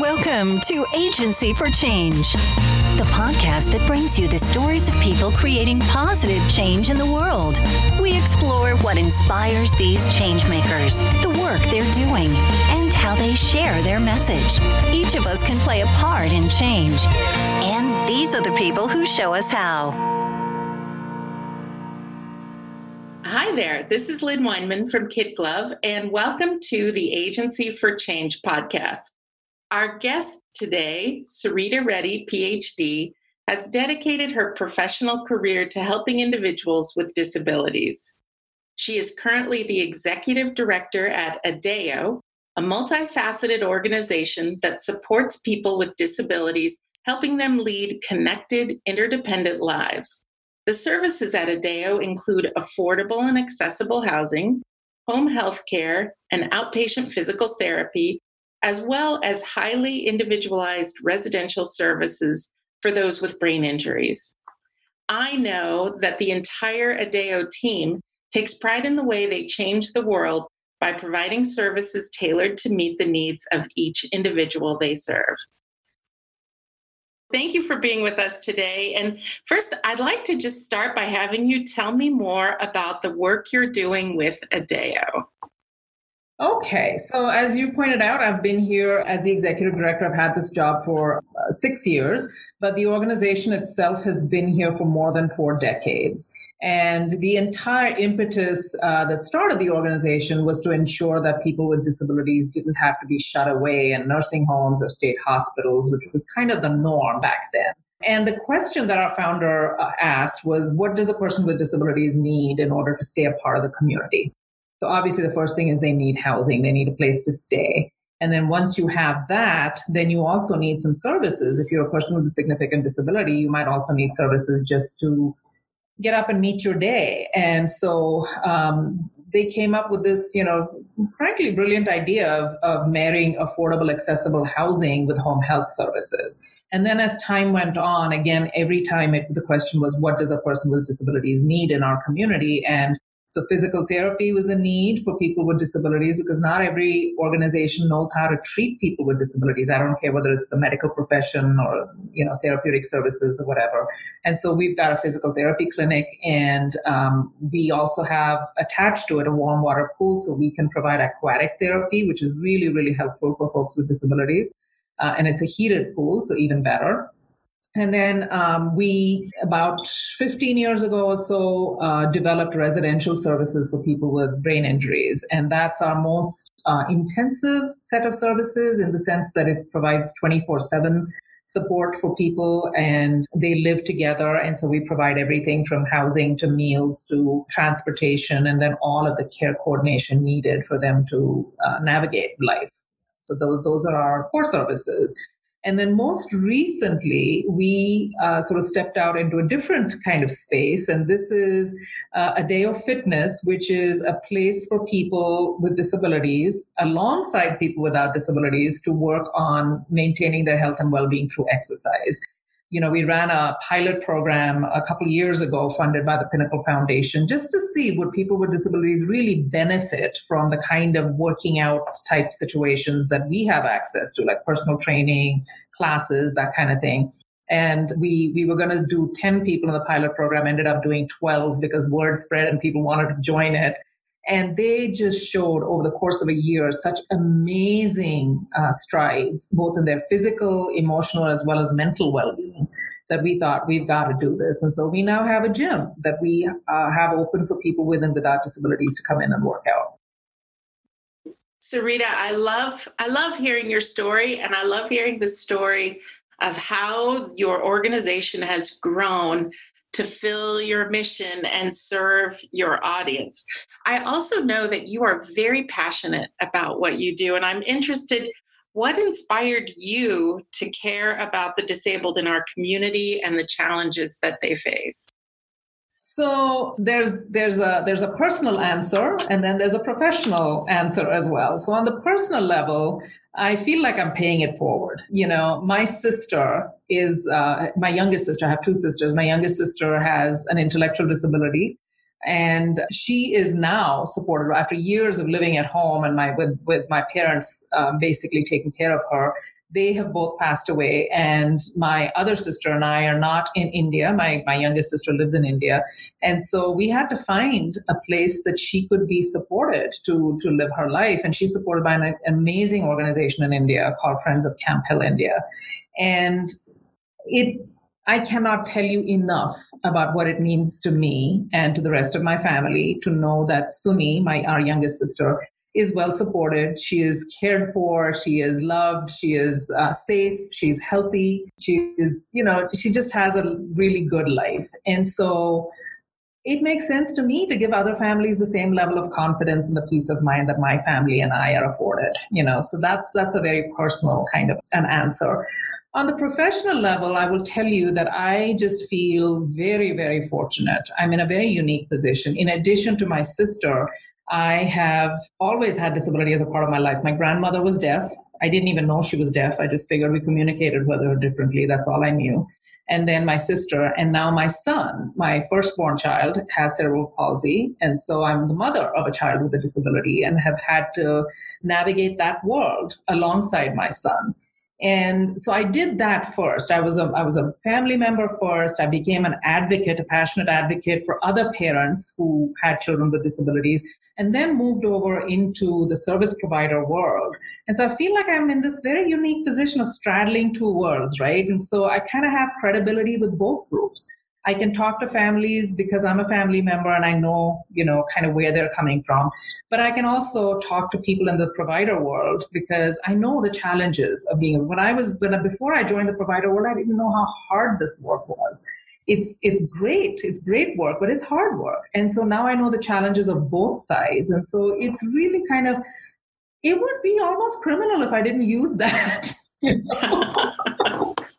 Welcome to Agency for Change, the podcast that brings you the stories of people creating positive change in the world. We explore what inspires these changemakers, the work they're doing, and how they share their message. Each of us can play a part in change. And these are the people who show us how. Hi there. This is Lynn Weinman from Kid Glove, and welcome to the Agency for Change podcast. Our guest today, Sarita Reddy, PhD, has dedicated her professional career to helping individuals with disabilities. She is currently the executive director at ADEO, a multifaceted organization that supports people with disabilities, helping them lead connected, interdependent lives. The services at ADEO include affordable and accessible housing, home health care, and outpatient physical therapy as well as highly individualized residential services for those with brain injuries. I know that the entire ADEO team takes pride in the way they change the world by providing services tailored to meet the needs of each individual they serve. Thank you for being with us today. And first, I'd like to just start by having you tell me more about the work you're doing with ADEO. Okay, so as you pointed out, I've been here as the executive director. I've had this job for uh, six years, but the organization itself has been here for more than four decades. And the entire impetus uh, that started the organization was to ensure that people with disabilities didn't have to be shut away in nursing homes or state hospitals, which was kind of the norm back then. And the question that our founder uh, asked was what does a person with disabilities need in order to stay a part of the community? So obviously, the first thing is they need housing, they need a place to stay. And then once you have that, then you also need some services. If you're a person with a significant disability, you might also need services just to get up and meet your day. And so um, they came up with this, you know, frankly, brilliant idea of, of marrying affordable, accessible housing with home health services. And then as time went on, again, every time it, the question was, what does a person with disabilities need in our community? And so physical therapy was a need for people with disabilities because not every organization knows how to treat people with disabilities. I don't care whether it's the medical profession or, you know, therapeutic services or whatever. And so we've got a physical therapy clinic and um, we also have attached to it a warm water pool so we can provide aquatic therapy, which is really, really helpful for folks with disabilities. Uh, and it's a heated pool, so even better. And then um, we, about 15 years ago or so, uh, developed residential services for people with brain injuries. And that's our most uh, intensive set of services in the sense that it provides 24 7 support for people and they live together. And so we provide everything from housing to meals to transportation and then all of the care coordination needed for them to uh, navigate life. So those, those are our core services. And then most recently, we uh, sort of stepped out into a different kind of space. And this is uh, of Fitness, which is a place for people with disabilities alongside people without disabilities to work on maintaining their health and well being through exercise you know, we ran a pilot program a couple years ago funded by the Pinnacle Foundation just to see would people with disabilities really benefit from the kind of working out type situations that we have access to, like personal training, classes, that kind of thing. And we, we were going to do 10 people in the pilot program, ended up doing 12 because word spread and people wanted to join it. And they just showed over the course of a year such amazing uh, strides, both in their physical, emotional, as well as mental well being, that we thought we've got to do this. And so we now have a gym that we uh, have open for people with and without disabilities to come in and work out. Sarita, I love I love hearing your story and I love hearing the story of how your organization has grown to fill your mission and serve your audience. I also know that you are very passionate about what you do, and I'm interested what inspired you to care about the disabled in our community and the challenges that they face? So there's there's a there's a personal answer and then there's a professional answer as well. So on the personal level, I feel like I'm paying it forward. You know, my sister is uh, my youngest sister. I have two sisters. My youngest sister has an intellectual disability, and she is now supported after years of living at home and my with, with my parents um, basically taking care of her they have both passed away and my other sister and i are not in india my, my youngest sister lives in india and so we had to find a place that she could be supported to, to live her life and she's supported by an amazing organization in india called friends of Camphill india and it I cannot tell you enough about what it means to me and to the rest of my family to know that Suni, my our youngest sister, is well supported. She is cared for. She is loved. She is uh, safe. She's healthy. She is, you know, she just has a really good life. And so it makes sense to me to give other families the same level of confidence and the peace of mind that my family and I are afforded, you know. So that's that's a very personal kind of an answer. On the professional level, I will tell you that I just feel very, very fortunate. I'm in a very unique position. In addition to my sister, I have always had disability as a part of my life. My grandmother was deaf. I didn't even know she was deaf. I just figured we communicated with her differently. That's all I knew. And then my sister, and now my son, my firstborn child, has cerebral palsy. And so I'm the mother of a child with a disability and have had to navigate that world alongside my son. And so I did that first. I was a I was a family member first. I became an advocate, a passionate advocate for other parents who had children with disabilities, and then moved over into the service provider world. And so I feel like I'm in this very unique position of straddling two worlds, right? And so I kind of have credibility with both groups. I can talk to families because I'm a family member and I know, you know, kind of where they're coming from. But I can also talk to people in the provider world because I know the challenges of being. When I was when before I joined the provider world, I didn't know how hard this work was. It's it's great, it's great work, but it's hard work. And so now I know the challenges of both sides, and so it's really kind of. It would be almost criminal if I didn't use that.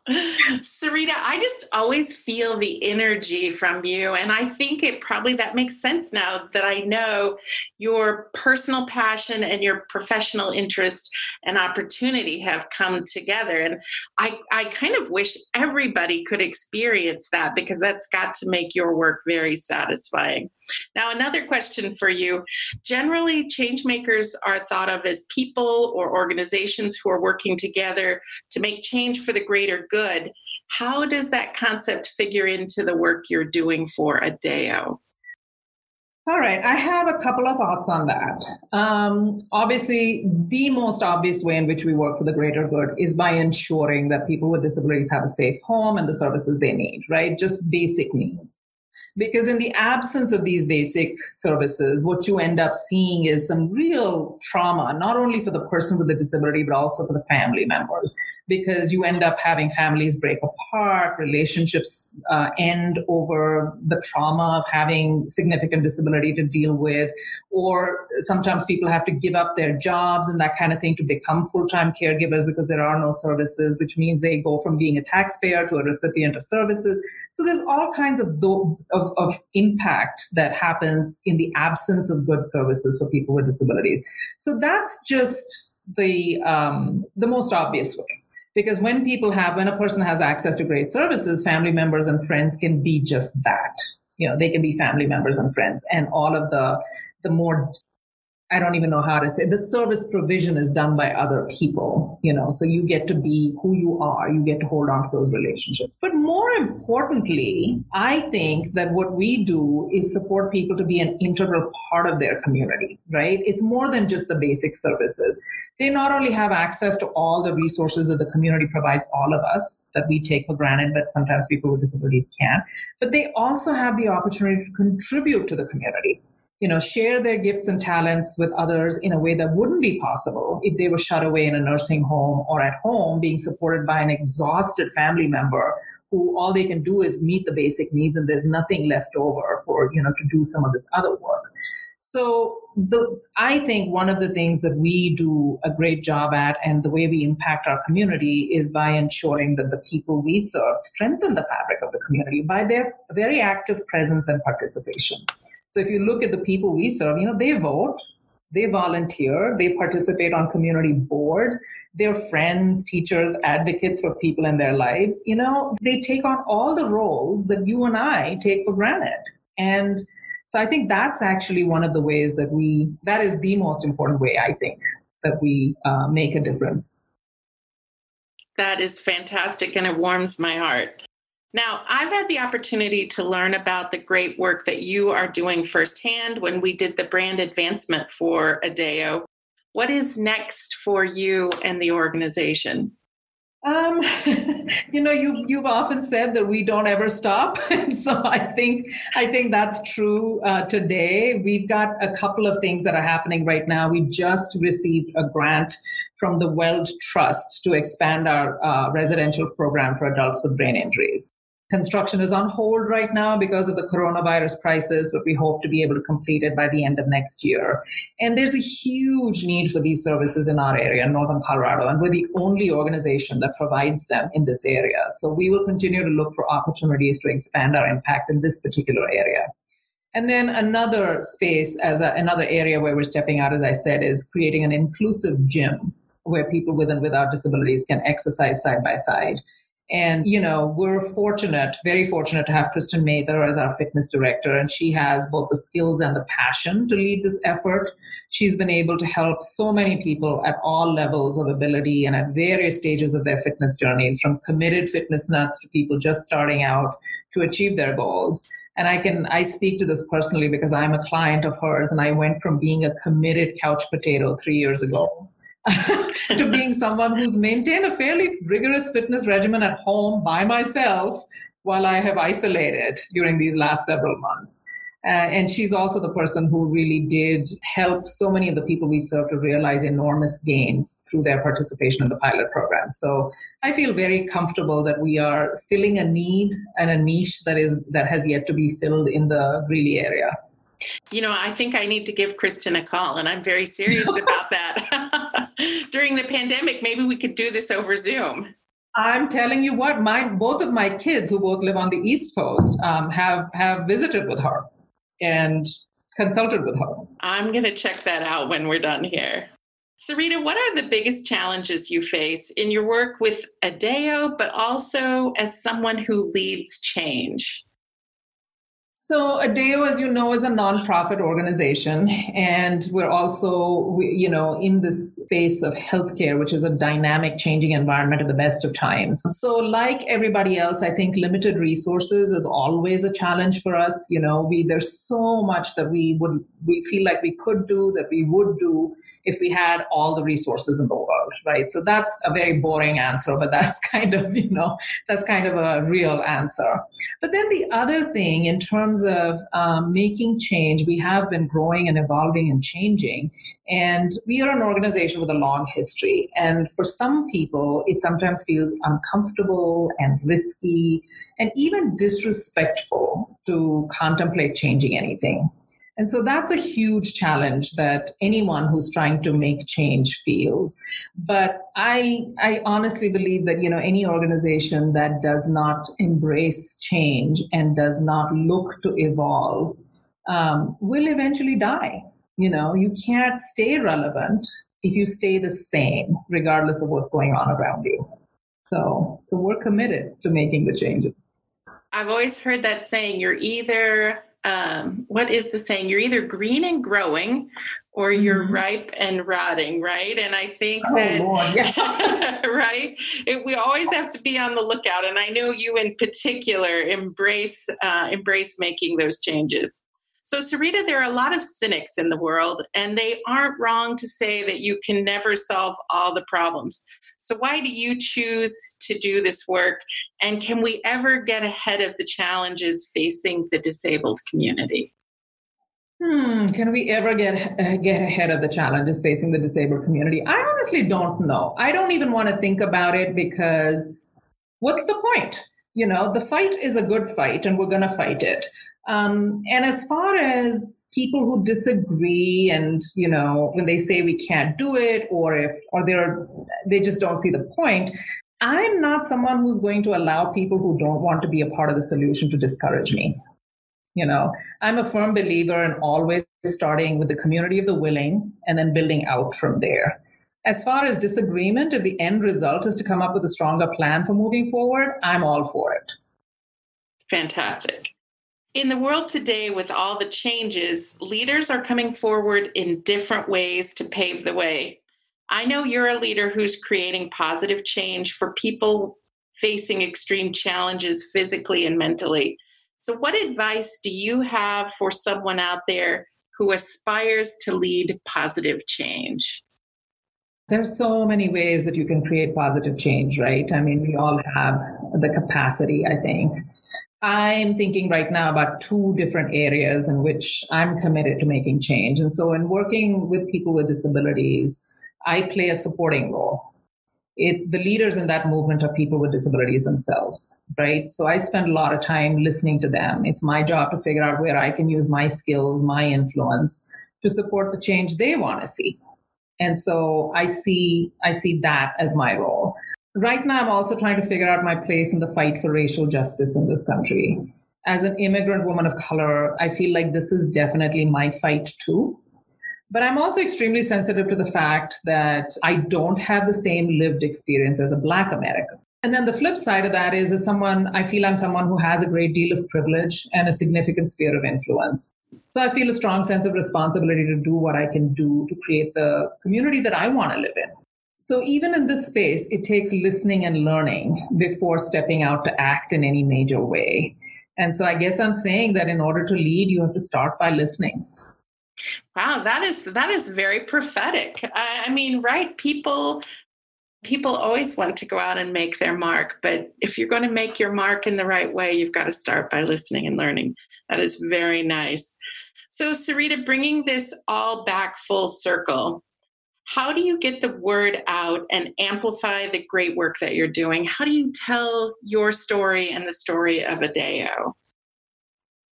Sarita, I just always feel the energy from you. And I think it probably that makes sense now that I know your personal passion and your professional interest and opportunity have come together. And I, I kind of wish everybody could experience that because that's got to make your work very satisfying. Now, another question for you. Generally, change makers are thought of as people or organizations who are working together to make change for the greater good. How does that concept figure into the work you're doing for ADEO? All right, I have a couple of thoughts on that. Um, obviously, the most obvious way in which we work for the greater good is by ensuring that people with disabilities have a safe home and the services they need, right? Just basic needs. Because in the absence of these basic services, what you end up seeing is some real trauma, not only for the person with the disability, but also for the family members because you end up having families break apart, relationships uh, end over the trauma of having significant disability to deal with, or sometimes people have to give up their jobs and that kind of thing to become full time caregivers because there are no services, which means they go from being a taxpayer to a recipient of services. So there's all kinds of, of, of impact that happens in the absence of good services for people with disabilities. So that's just the um, the most obvious way because when people have when a person has access to great services family members and friends can be just that you know they can be family members and friends and all of the the more I don't even know how to say the service provision is done by other people, you know, so you get to be who you are, you get to hold on to those relationships. But more importantly, I think that what we do is support people to be an integral part of their community, right? It's more than just the basic services. They not only have access to all the resources that the community provides all of us that we take for granted, but sometimes people with disabilities can't, but they also have the opportunity to contribute to the community you know, share their gifts and talents with others in a way that wouldn't be possible if they were shut away in a nursing home or at home being supported by an exhausted family member who all they can do is meet the basic needs and there's nothing left over for, you know, to do some of this other work. So the, I think one of the things that we do a great job at and the way we impact our community is by ensuring that the people we serve strengthen the fabric of the community by their very active presence and participation. So if you look at the people we serve, you know, they vote, they volunteer, they participate on community boards, they're friends, teachers, advocates for people in their lives. You know, they take on all the roles that you and I take for granted. And So I think that's actually one of the ways that we, that is the most important way, I think, that we uh, make a difference. That is fantastic and it warms my heart. Now, I've had the opportunity to learn about the great work that you are doing firsthand when we did the brand advancement for ADEO. What is next for you and the organization? Um, you know, you you've often said that we don't ever stop, and so I think I think that's true uh, today. We've got a couple of things that are happening right now. We just received a grant from the Weld Trust to expand our uh, residential program for adults with brain injuries. Construction is on hold right now because of the coronavirus crisis, but we hope to be able to complete it by the end of next year. And there's a huge need for these services in our area, Northern Colorado, and we're the only organization that provides them in this area. So we will continue to look for opportunities to expand our impact in this particular area. And then another space, as a, another area where we're stepping out, as I said, is creating an inclusive gym where people with and without disabilities can exercise side by side. And, you know, we're fortunate, very fortunate to have Kristen Mather as our fitness director. And she has both the skills and the passion to lead this effort. She's been able to help so many people at all levels of ability and at various stages of their fitness journeys, from committed fitness nuts to people just starting out to achieve their goals. And I can I speak to this personally because I'm a client of hers and I went from being a committed couch potato three years ago to being someone who's maintained a fairly rigorous fitness regimen at home by myself while I have isolated during these last several months. Uh, and she's also the person who really did help so many of the people we serve to realize enormous gains through their participation in the pilot program. So I feel very comfortable that we are filling a need and a niche that is that has yet to be filled in the Greeley area. You know, I think I need to give Kristen a call, and I'm very serious about that. During the pandemic, maybe we could do this over Zoom. I'm telling you what, my both of my kids, who both live on the East Coast, um, have have visited with her and consulted with her. I'm going to check that out when we're done here. Sarita, what are the biggest challenges you face in your work with ADEO, but also as someone who leads change? So ADEO, as you know, is a nonprofit organization, and we're also, you know, in this space of healthcare, which is a dynamic, changing environment at the best of times. So, like everybody else, I think limited resources is always a challenge for us. You know, we there's so much that we would we feel like we could do that we would do if we had all the resources in the world, right? So that's a very boring answer, but that's kind of, you know, that's kind of a real answer. But then the other thing, in terms of um, making change, we have been growing and evolving and changing. And we are an organization with a long history. And for some people, it sometimes feels uncomfortable and risky and even disrespectful to contemplate changing anything. And so that's a huge challenge that anyone who's trying to make change feels. But I, I honestly believe that, you know, any organization that does not embrace change and does not look to evolve um, will eventually die. You know, you can't stay relevant if you stay the same, regardless of what's going on around you. So, so we're committed to making the changes. I've always heard that saying, you're either um, what is the saying? You're either green and growing or you're mm-hmm. ripe and rotting, right? And I think oh, that, right? It, we always have to be on the lookout. And I know you in particular embrace uh, embrace making those changes. So, Sarita, there are a lot of cynics in the world, and they aren't wrong to say that you can never solve all the problems. So, why do you choose to do this work? And can we ever get ahead of the challenges facing the disabled community? Hmm, can we ever get uh, get ahead of the challenges facing the disabled community? I honestly don't know. I don't even want to think about it because what's the point? You know, the fight is a good fight and we're going to fight it. Um, and as far as people who disagree and you know when they say we can't do it or if or they're they just don't see the point i'm not someone who's going to allow people who don't want to be a part of the solution to discourage me. You know i'm a firm believer in always starting with the community of the willing and then building out from there. As far as disagreement if the end result is to come up with a stronger plan for moving forward i'm all for it. Fantastic In the world today, with all the changes, leaders are coming forward in different ways to pave the way. I know you're a leader who's creating positive change for people facing extreme challenges physically and mentally. So, what advice do you have for someone out there who aspires to lead positive change? There's so many ways that you can create positive change, right? I mean, we all have the capacity, I think. I'm thinking right now about two different areas in which I'm committed to making change. And so, in working with people with disabilities, I play a supporting role. It, the leaders in that movement are people with disabilities themselves, right? So I spend a lot of time listening to them. It's my job to figure out where I can use my skills, my influence to support the change they want to see. And so I see I see that as my role. Right now I'm also trying to figure out my place in the fight for racial justice in this country. As an immigrant woman of color, I feel like this is definitely my fight too. But I'm also extremely sensitive to the fact that I don't have the same lived experience as a Black American. And then the flip side of that is, as someone, I feel I'm someone who has a great deal of privilege and a significant sphere of influence. So I feel a strong sense of responsibility to do what I can do to create the community that I want to live in. So even in this space, it takes listening and learning before stepping out to act in any major way. And so I guess I'm saying that in order to lead, you have to start by listening. Wow, that is that is very prophetic. I, I mean, right? People people always want to go out and make their mark, but if you're going to make your mark in the right way, you've got to start by listening and learning. That is very nice. So, Sarita, bringing this all back full circle, how do you get the word out and amplify the great work that you're doing? How do you tell your story and the story of Adeo?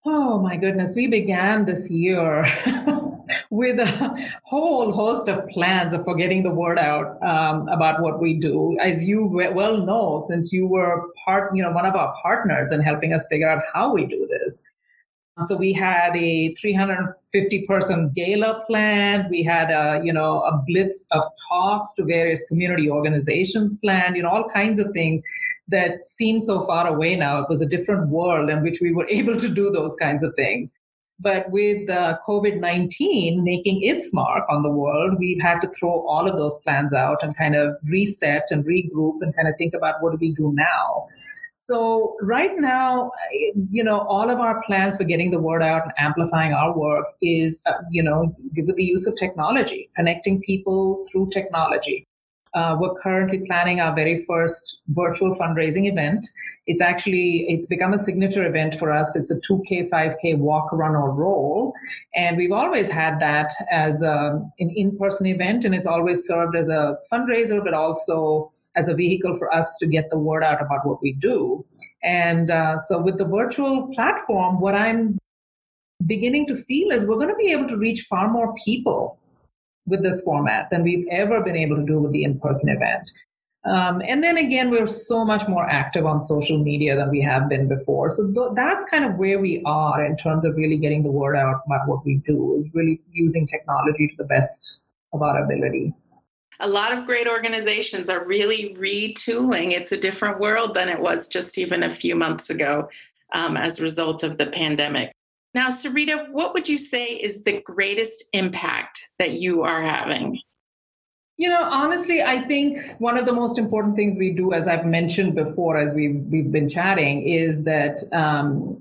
Oh my goodness, we began this year with a whole host of plans for getting the word out um, about what we do. As you well know, since you were part, you know, one of our partners in helping us figure out how we do this. So we had a 350 person gala planned. We had a, you know, a blitz of talks to various community organizations planned, you know, all kinds of things that seem so far away now. It was a different world in which we were able to do those kinds of things. But with uh, COVID 19 making its mark on the world, we've had to throw all of those plans out and kind of reset and regroup and kind of think about what do we do now. So right now, you know, all of our plans for getting the word out and amplifying our work is, uh, you know, with the use of technology, connecting people through technology. Uh, we're currently planning our very first virtual fundraising event. It's actually it's become a signature event for us. It's a 2K, 5K walk, run, or roll, and we've always had that as a, um, an in-person event, and it's always served as a fundraiser, but also as a vehicle for us to get the word out about what we do. And uh, so, with the virtual platform, what I'm beginning to feel is we're going to be able to reach far more people with this format than we've ever been able to do with the in person event. Um, and then again, we're so much more active on social media than we have been before. So th- that's kind of where we are in terms of really getting the word out about what we do, is really using technology to the best of our ability. A lot of great organizations are really retooling. It's a different world than it was just even a few months ago um, as a result of the pandemic. Now, Sarita, what would you say is the greatest impact that you are having? You know, honestly, I think one of the most important things we do, as I've mentioned before, as we've we've been chatting, is that um,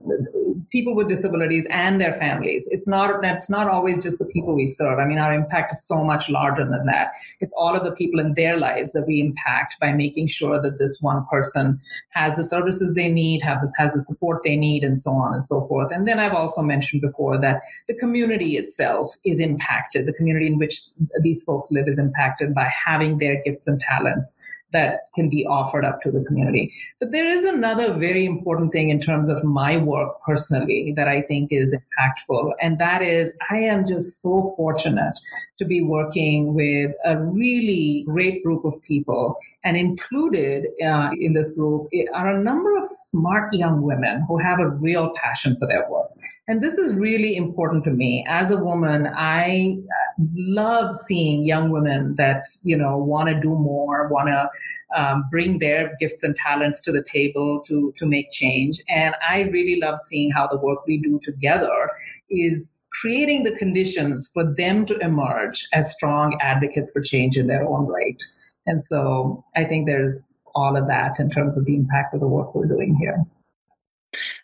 people with disabilities and their families. It's not it's not always just the people we serve. I mean, our impact is so much larger than that. It's all of the people in their lives that we impact by making sure that this one person has the services they need, have this, has the support they need, and so on and so forth. And then I've also mentioned before that the community itself is impacted. The community in which these folks live is impacted by having their gifts and talents that can be offered up to the community. But there is another very important thing in terms of my work personally that I think is impactful. And that is, I am just so fortunate to be working with a really great group of people. And included uh, in this group are a number of smart young women who have a real passion for their work. And this is really important to me. As a woman, I love seeing young women that, you know, want to do more, want to um, bring their gifts and talents to the table to, to make change. And I really love seeing how the work we do together is creating the conditions for them to emerge as strong advocates for change in their own right. And so I think there's all of that in terms of the impact of the work we're doing here.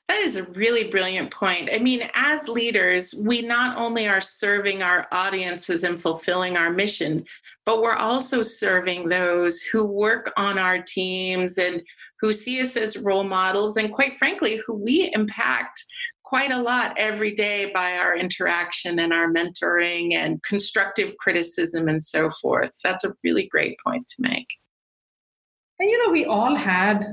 That is a really brilliant point. I mean, as leaders, we not only are serving our audiences and fulfilling our mission, but we're also serving those who work on our teams and who see us as role models, and quite frankly, who we impact quite a lot every day by our interaction and our mentoring and constructive criticism and so forth. That's a really great point to make. And you know, we all had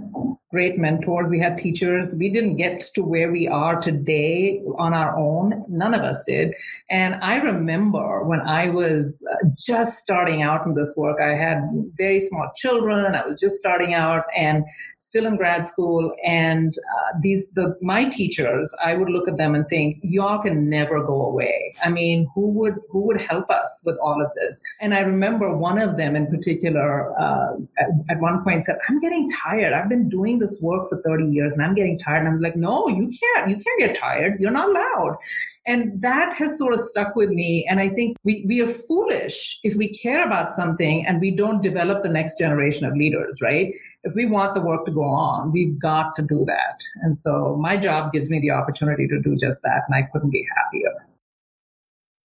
great mentors. We had teachers. We didn't get to where we are today on our own. None of us did. And I remember when I was uh, just starting out in this work, I had very small children. I was just starting out and still in grad school. And uh, these, the, my teachers, I would look at them and think, y'all can never go away. I mean, who would, who would help us with all of this? And I remember one of them in particular, uh, at, at one point, said, I'm getting tired. I've been doing this work for 30 years and I'm getting tired. And I was like, no, you can't. You can't get tired. You're not allowed. And that has sort of stuck with me. And I think we, we are foolish if we care about something and we don't develop the next generation of leaders, right? If we want the work to go on, we've got to do that. And so my job gives me the opportunity to do just that. And I couldn't be happier.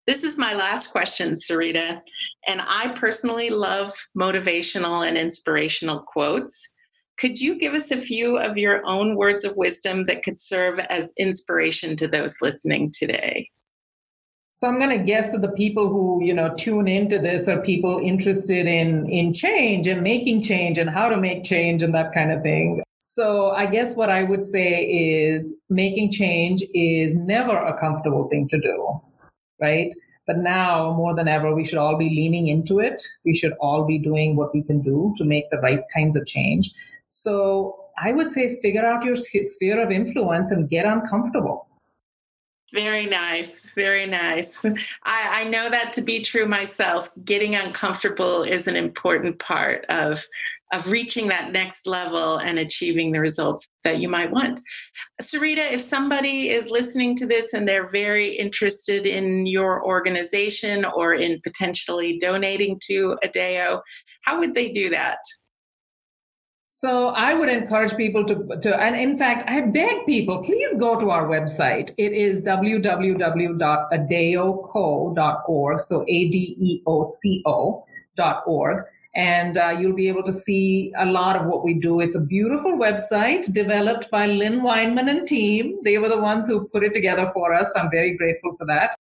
This is my last question, Sarita. And I personally love motivational and inspirational quotes. Could you give us a few of your own words of wisdom that could serve as inspiration to those listening today? So I'm going to guess that the people who you know tune into this are people interested in in change and making change and how to make change and that kind of thing. So I guess what I would say is making change is never a comfortable thing to do right? But now more than ever, we should all be leaning into it. We should all be doing what we can do to make the right kinds of change. So I would say figure out your sphere of influence and get uncomfortable. Very nice. Very nice. I, I, know that to be true myself. Getting uncomfortable is an important part of of reaching that next level and achieving the results that you might want. Sarita, if somebody is listening to this and they're very interested in your organization or in potentially donating to ADEO, how would they do that? So I would encourage people to, to, and in fact, I beg people, please go to our website. It is www.adeoco.org. So A-D-E-O-C-O dot org and uh, you'll be able to see a lot of what we do. It's a beautiful website developed by Lynn Weinman and team. They were the ones who put it together for us. I'm very grateful for that.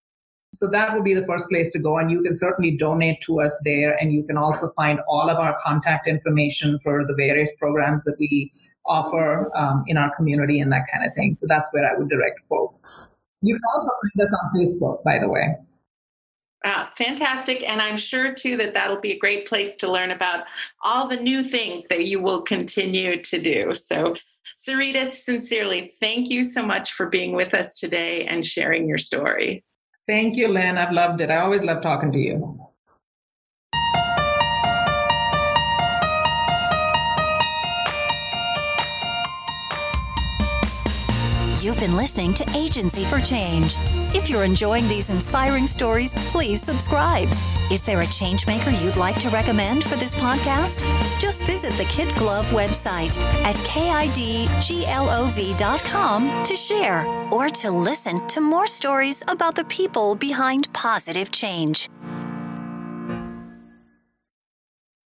So that would be the first place to go, and you can certainly donate to us there. And you can also find all of our contact information for the various programs that we offer um, in our community and that kind of thing. So that's where I would direct folks. You can also find us on Facebook, by the way. Uh, fantastic. And I'm sure too that that'll be a great place to learn about all the new things that you will continue to do. So, Sarita, sincerely, thank you so much for being with us today and sharing your story. Thank you, Lynn. I've loved it. I always love talking to you. You've been listening to Agency for Change. If you're enjoying these inspiring stories, please subscribe. Is there a changemaker you'd like to recommend for this podcast? Just visit the Kid Glove website at kidglove.com to share or to listen to more stories about the people behind positive change.